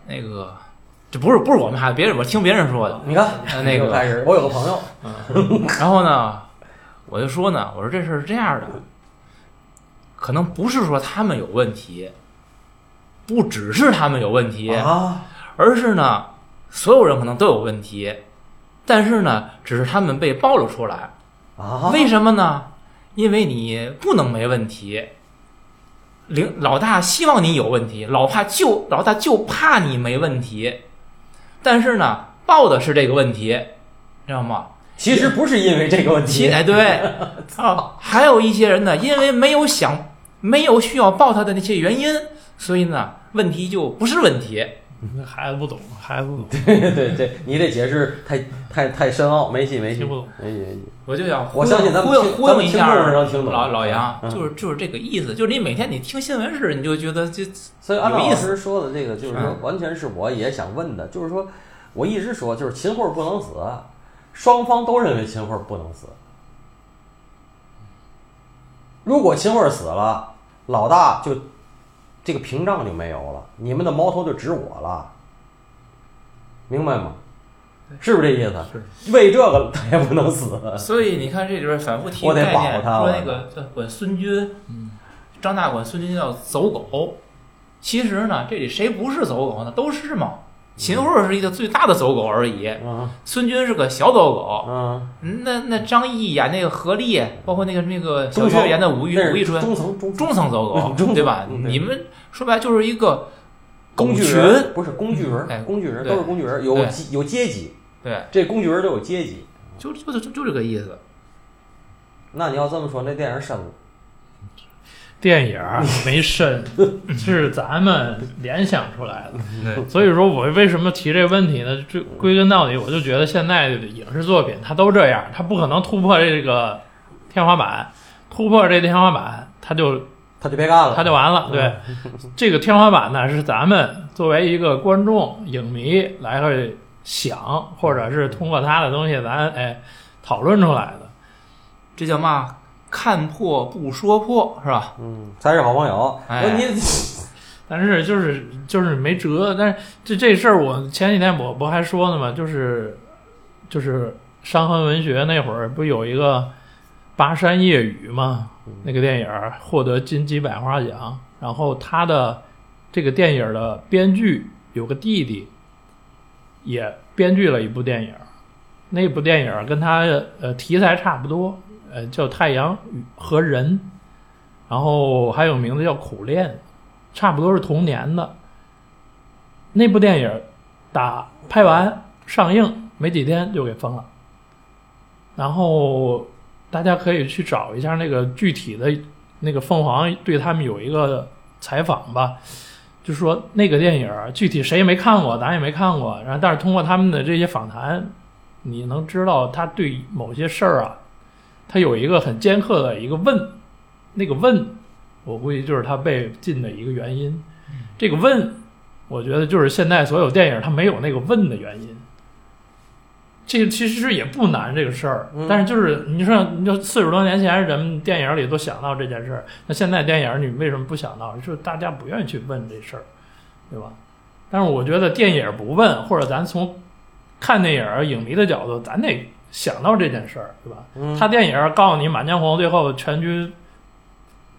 那个这不是不是我们孩子，别人我听别人说的。你看呃那个开始，我有个朋友，然后呢，我就说呢，我说这事儿是这样的，可能不是说他们有问题，不只是他们有问题，啊，而是呢，所有人可能都有问题，但是呢，只是他们被暴露出来。啊，为什么呢？因为你不能没问题。领老大希望你有问题，老怕就老大就怕你没问题，但是呢，报的是这个问题，知道吗？其实不是因为这个问题，其哎对，啊，还有一些人呢，因为没有想没有需要报他的那些原因，所以呢，问题就不是问题。孩子不懂，孩子不懂，对对对，你这解释太太太深奥，没戏没戏听不懂。没戏没戏。我就想我相信咱们忽悠听忽悠一下咱们听众能听懂老老杨，嗯就是就是这个意思，就是你每天你听新闻时，你就觉得就所以按照老有意思师说的这个，就是说嗯，完全是我也想问的，就是说，我一直说，就是秦桧不能死，双方都认为秦桧不能死。如果秦桧死了，老大就这个屏障就没有了，你们的矛头就指我了，明白吗？是不是这意思？为这个他也不能死。所以你看这里边反复提我得保个概念，他我说那个叫管孙军，张大管孙军叫走狗。其实呢，这里谁不是走狗呢？都是嘛。秦桧是一个最大的走狗而已，嗯孙军是个小走狗。嗯，嗯那那张译演那个何力，包括那个那个小中层岳演的吴玉吴玉春，中层中中层走狗 对吧？你们说白了就是一个工具，人不是工具人哎，工具人都是工具人，有阶有阶级，对，这工具人都有阶级。就就就就这个意思。那你要这么说，那电影深了。电影没深，是咱们联想出来的。所以说我为什么提这个问题呢？这归根到底，我就觉得现在的影视作品它都这样，它不可能突破这个天花板，突破这天花板，它就他就别干了，它就完了。对，这个天花板呢，是咱们作为一个观众、影迷来会想，或者是通过他的东西咱哎讨论出来的。这叫嘛？看破不说破，是吧？嗯，才是好朋友。哎你 但是就是就是没辙，但是这这事儿我前几天我不还说呢嘛？就是就是伤痕文学那会儿不有一个《巴山夜雨》吗？那个电影获得金鸡百花奖，然后他的这个电影的编剧有个弟弟，也编剧了一部电影，那部电影跟他呃题材差不多，呃叫《太阳和人》，然后还有名字叫《苦恋》。差不多是同年的。那部电影打拍完上映没几天就给封了，然后大家可以去找一下那个具体的那个凤凰对他们有一个采访吧，就说那个电影具体谁也没看过，咱也没看过，然后但是通过他们的这些访谈，你能知道他对某些事儿啊，他有一个很尖刻的一个问，那个问我估计就是他被禁的一个原因。这个问我觉得就是现在所有电影它没有那个问的原因。这个其实也不难这个事儿，嗯但是就是你说，你说四十多年前人们电影里都想到这件事儿，那现在电影你为什么不想到？就是大家不愿意去问这事儿，对吧？但是我觉得电影不问，或者咱从看电影影迷的角度，咱得想到这件事儿，对吧？嗯，他电影告诉你《满江红》最后全军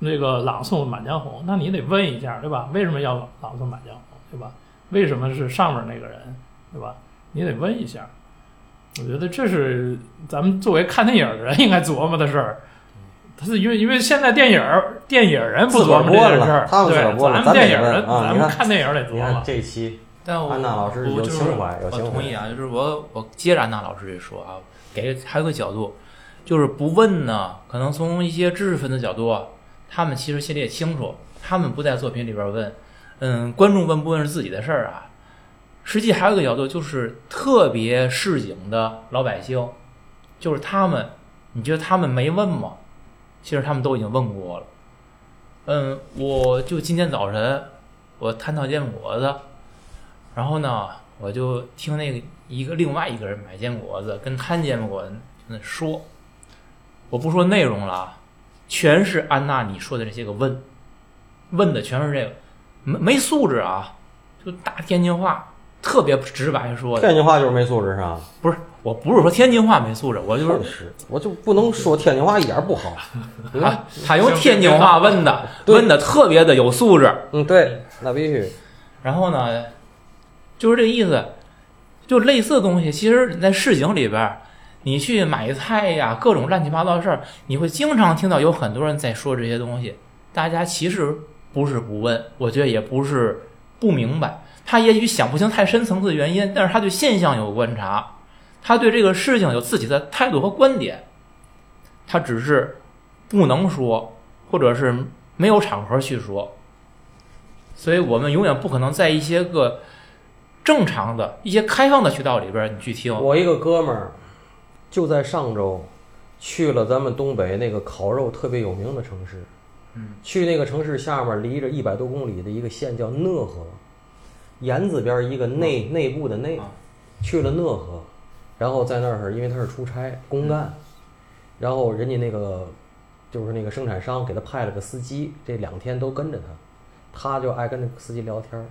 那个朗诵《满江红》，那你得问一下，对吧？为什么要朗诵《满江红》，对吧？为什么是上面那个人，对吧？你得问一下。我觉得这是咱们作为看电影的人应该琢磨的事儿。他是因为因为现在电影电影人不琢磨这件事儿，对，咱们电影人啊咱们看电影得琢你看磨。这期但我安娜老师有我就是情怀有我情怀同意啊，就是我我接着安娜老师这说啊，给还有个角度，就是不问呢，可能从一些知识分子角度，他们其实心里也清楚，他们不在作品里边问，嗯，观众问不问是自己的事儿啊。实际还有个角度，就是特别市井的老百姓，就是他们，你觉得他们没问吗？其实他们都已经问过了。嗯，我就今天早晨我摊套煎饼果子，然后呢，我就听那个一个另外一个人买煎饼果子，跟摊煎饼果子那说，我不说内容了啊，全是安娜你说的这些个问，问的全是这个，没没素质啊，就大天津话，特别直白说的，天津话就是没素质是吧？不是，我不是说天津话没素质，我就是是，我就不能说天津话一点不好。他 他用天津话问的，问的特别的有素质。嗯，对，那必须。然后呢，就是这个意思，就类似的东西，其实你在市井里边，你去买菜呀，各种乱七八糟的事儿，你会经常听到有很多人在说这些东西。大家其实不是不问，我觉得也不是不明白，他也许想不清太深层次的原因，但是他对现象有观察，他对这个事情有自己的态度和观点，他只是不能说，或者是没有场合去说。所以我们永远不可能在一些个正常的一些开放的渠道里边儿，你去听。我一个哥们儿就在上周去了咱们东北那个烤肉特别有名的城市，嗯，去那个城市下面离着一百多公里的一个县叫讷河，言字边儿一个内内部的内。啊，去了讷河，然后在那儿因为他是出差公干，然后人家那个就是那个生产商给他派了个司机，这两天都跟着他，他就爱跟那个司机聊天儿。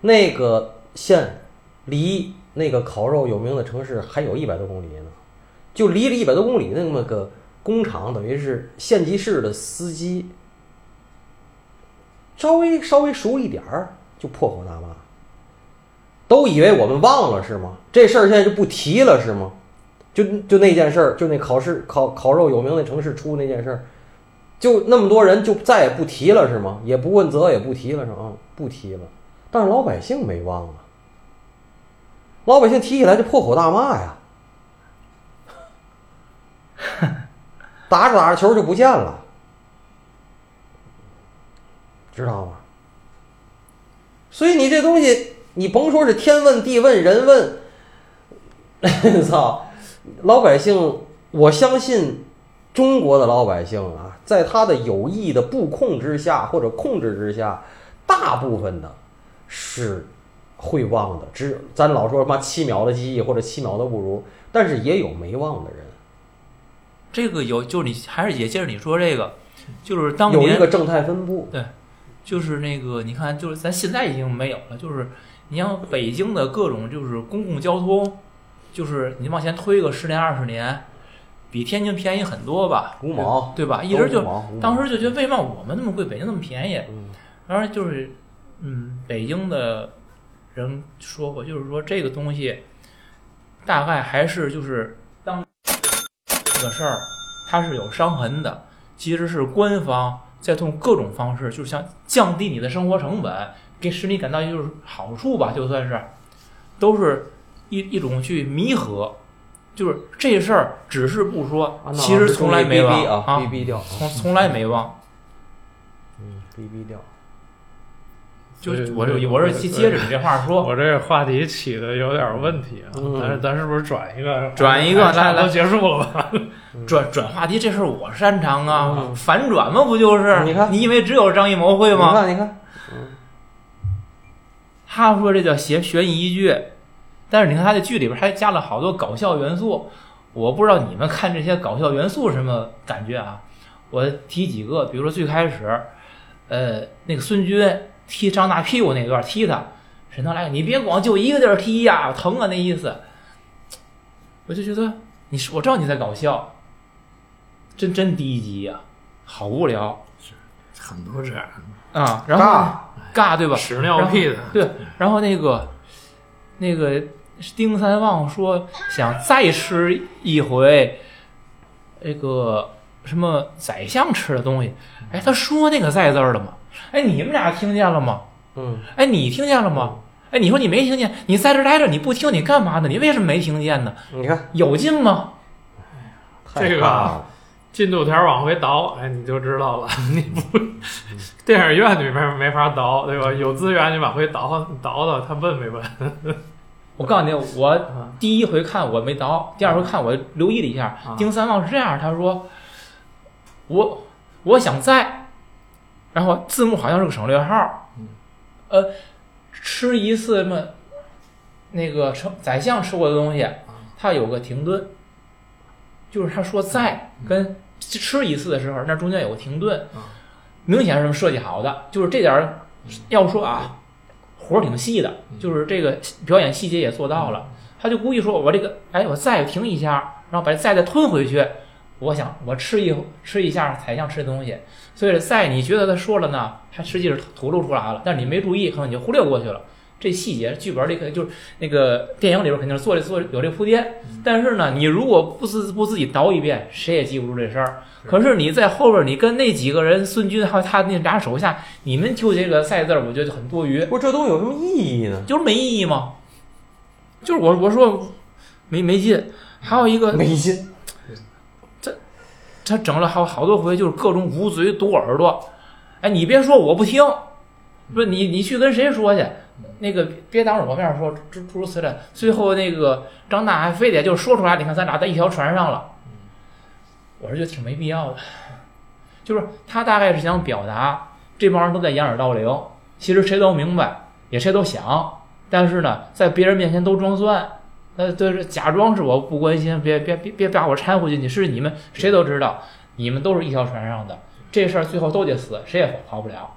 那个县离那个烤肉有名的城市还有一百多公里呢，就离了一百多公里那么个工厂，等于是县级市的司机，稍微稍微熟一点儿就破口大骂，都以为我们忘了是吗？这事儿现在就不提了是吗？就就那件事儿，就那考试烤烤肉有名的城市出那件事儿，就那么多人就再也不提了是吗？也不问责，也不提了是吗？不提了。但是老百姓没忘啊，老百姓提起来就破口大骂呀，打着打着球就不见了，知道吗？所以你这东西，你甭说是天问、地问、人问，操，老百姓，我相信中国的老百姓啊，在他的有意的布控之下或者控制之下，大部分的是会忘的。只咱老说什么七秒的记忆或者七秒的不如，但是也有没忘的人，这个有，就是你还是也接着你说这个，就是当年有一年个正态分布。对就是那个你看，就是咱现在已经没有了，就是你像北京的各种就是公共交通，就是你往前推个十年二十年，比天津便宜很多吧，五毛，对吧？一直就当时就觉得为嘛我们那么贵，北京那么便宜？嗯当然就是，嗯，北京的人说过，就是说这个东西大概还是就是当这个事儿它是有伤痕的，其实是官方在通过各种方式，就是想降低你的生活成本，给使你感到就是好处吧，就算是，都是一一种去弥合。就是这事儿只是不说，其实从来没忘逼，逼掉，从从来没忘。嗯，逼逼掉。就对我是我是接接着你这话说，我这话题起的有点问题啊，嗯咱咱是不是转一个？转一个来来多结束了吧？转转话题这事儿我擅长啊，嗯反转嘛不就是？你看你以为只有张艺谋会吗你吗？看，你看，嗯，他说这叫写悬疑剧，但是你看他这剧里边还加了好多搞笑元素。我不知道你们看这些搞笑元素什么感觉啊？我提几个，比如说最开始，呃，那个孙军踢张大屁股那段，踢他，沈腾来，你别光就一个地儿踢呀，疼啊那意思。我就觉得你是我知道你在搞笑，真真低级呀、好无聊很多这样啊。然后尬尬对吧？屎尿屁的，对，然后那个那个丁三旺说想再吃一回那个什么宰相吃的东西，哎，他说那个“在”字儿了吗？哎，你们俩听见了吗？嗯，哎，你听见了吗？哎，你说你没听见，你在这待着，你不听，你干嘛呢？你为什么没听见呢？你看有劲吗？这个进度条往回倒，哎，你就知道了。你不电影院里面没法倒，对吧？有资源你往回倒倒倒，他问没问？我告诉你，我第一回看我没倒，第二回看我留意了一下，啊丁三旺是这样，他说我我想在，然后字幕好像是个省略号，呃，吃一次什么那个丞宰相吃过的东西，他有个停顿，就是他说在跟吃一次的时候，那中间有个停顿。啊，明显是什么设计好的，就是这点儿要说啊，活儿挺细的，就是这个表演细节也做到了。他就故意说我这个，哎，我再停一下，然后把再再吞回去。我想我吃一吃一下宰相吃的东西，所以赛你觉得他说了呢，他实际是吐露出来了，但是你没注意，可能你就忽略过去了。这细节剧本里肯就是那个电影里边肯定是做这做有这铺垫，但是呢，你如果不自不自己倒一遍，谁也记不住这事儿。可是你在后边，你跟那几个人，孙军还有他那俩手下，你们纠结个“赛”字儿，我觉得就很多余，不是这东西有什么意义呢？就是没意义吗。就是我我说没没劲，还有一个没劲，他整了好好多回，就是各种捂嘴堵耳朵。哎，你别说我不听，不是你你去跟谁说去？那个别当着我面说诸如此类。最后那个张大还非得就说出来，你看咱俩在一条船上了。我是觉得挺没必要的，就是他大概是想表达这帮人都在掩耳盗铃，其实谁都明白，也谁都想，但是呢，在别人面前都装蒜。那就是假装是我不关心，别别别别把我掺和进去。是你们谁都知道，你们都是一条船上的，这事儿最后都得死，谁也跑不了。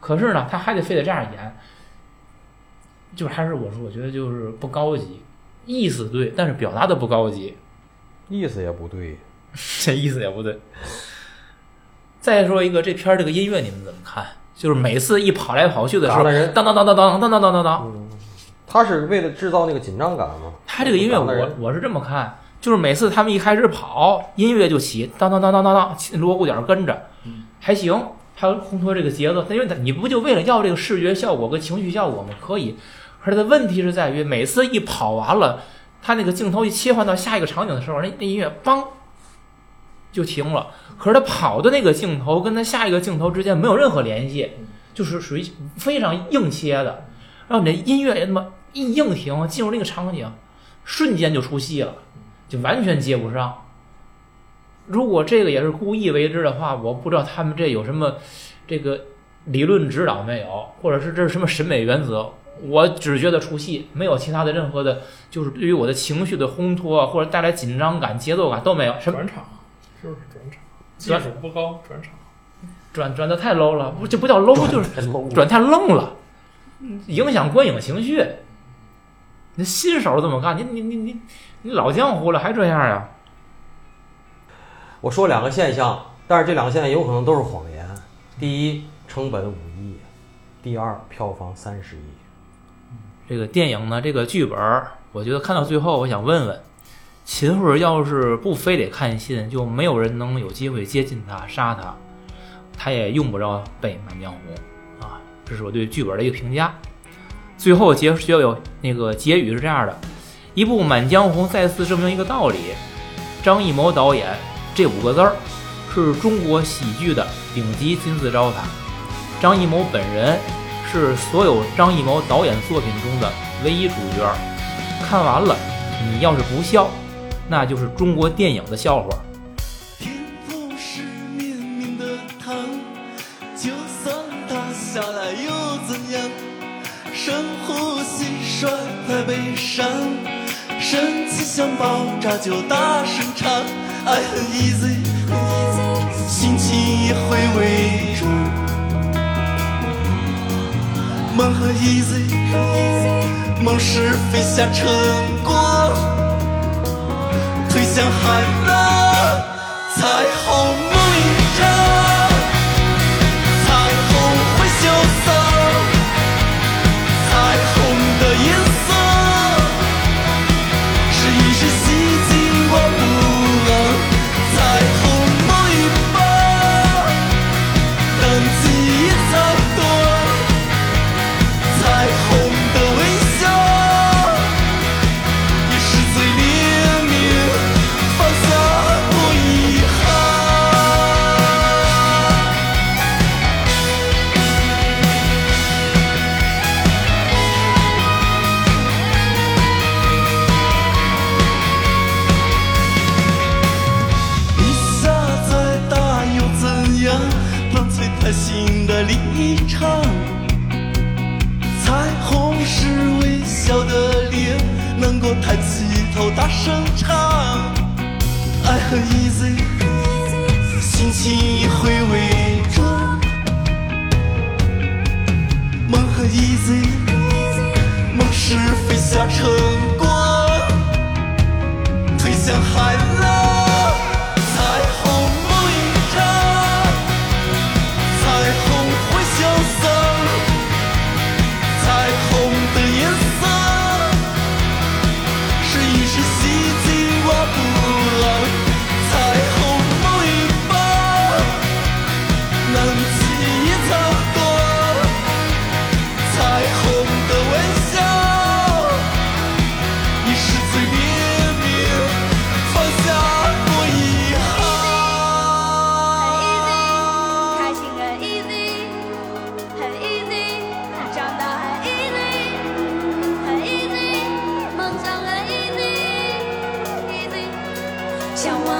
可是呢，他还得非得这样演，就是还是我说，我觉得就是不高级，意思对，但是表达的不高级，意思也不对。这意思也不对。再说一个，这片儿这个音乐你们怎么看？就是每次一跑来跑去的时候，当当当当当当当当当当，他是为了制造那个紧张感吗？他这个音乐我我是这么看，就是每次他们一开始跑，音乐就起，当当当当当当，锣鼓点跟着，还行，他烘托这个节奏。因为他你不就为了要这个视觉效果跟情绪效果吗？可以，可是他的问题是在于每次一跑完了，他那个镜头一切换到下一个场景的时候，那那音乐梆就停了。可是他跑的那个镜头跟他下一个镜头之间没有任何联系，就是属于非常硬切的。然后你这音乐也他妈一硬停，进入那个场景，瞬间就出戏了，就完全接不上。如果这个也是故意为之的话，我不知道他们这有什么这个理论指导没有，或者是这是什么审美原则。我只觉得出戏，没有其他的任何的，就是对于我的情绪的烘托啊或者带来紧张感、节奏感都没有。什么转场就是转场，技转术不高，转场。转转的太 low 了，不这不叫 low，就是转太愣了，影响观影情绪。你新手怎么干，你你你你你老江湖了还这样呀？我说两个现象，但是这两个现象有可能都是谎言。第一，成本五亿；第二，票房三十亿。这个电影呢，这个剧本，我觉得看到最后，我想问问，秦桧要是不非得看信，就没有人能有机会接近他、杀他，他也用不着背《满江红》啊。这是我对剧本的一个评价。最后结结有那个结语是这样的：一部《满江红》再次证明一个道理，张艺谋导演这五个字儿是中国喜剧的顶级金字招牌。张艺谋本人是所有张艺谋导演作品中的唯一主角。看完了，你要是不笑，那就是中国电影的笑话。深呼吸，甩开悲伤，生气想爆炸就大声唱，爱很 easy，心情也会微味，梦很 easy，梦是飞向成果，推向海浪，彩虹梦一场。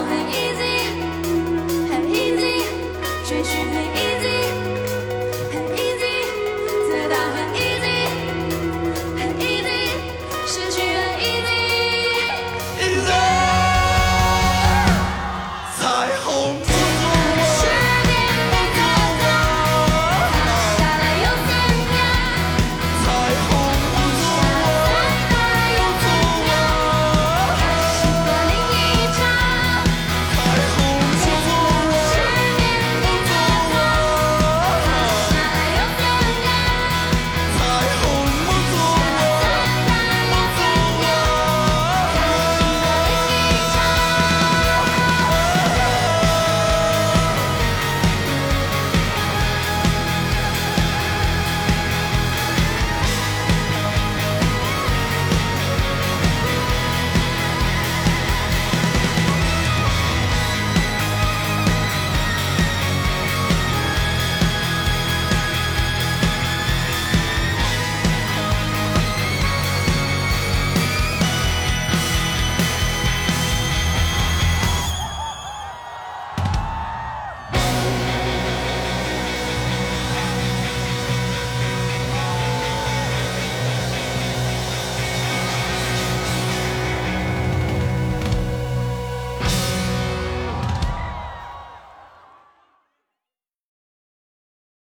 something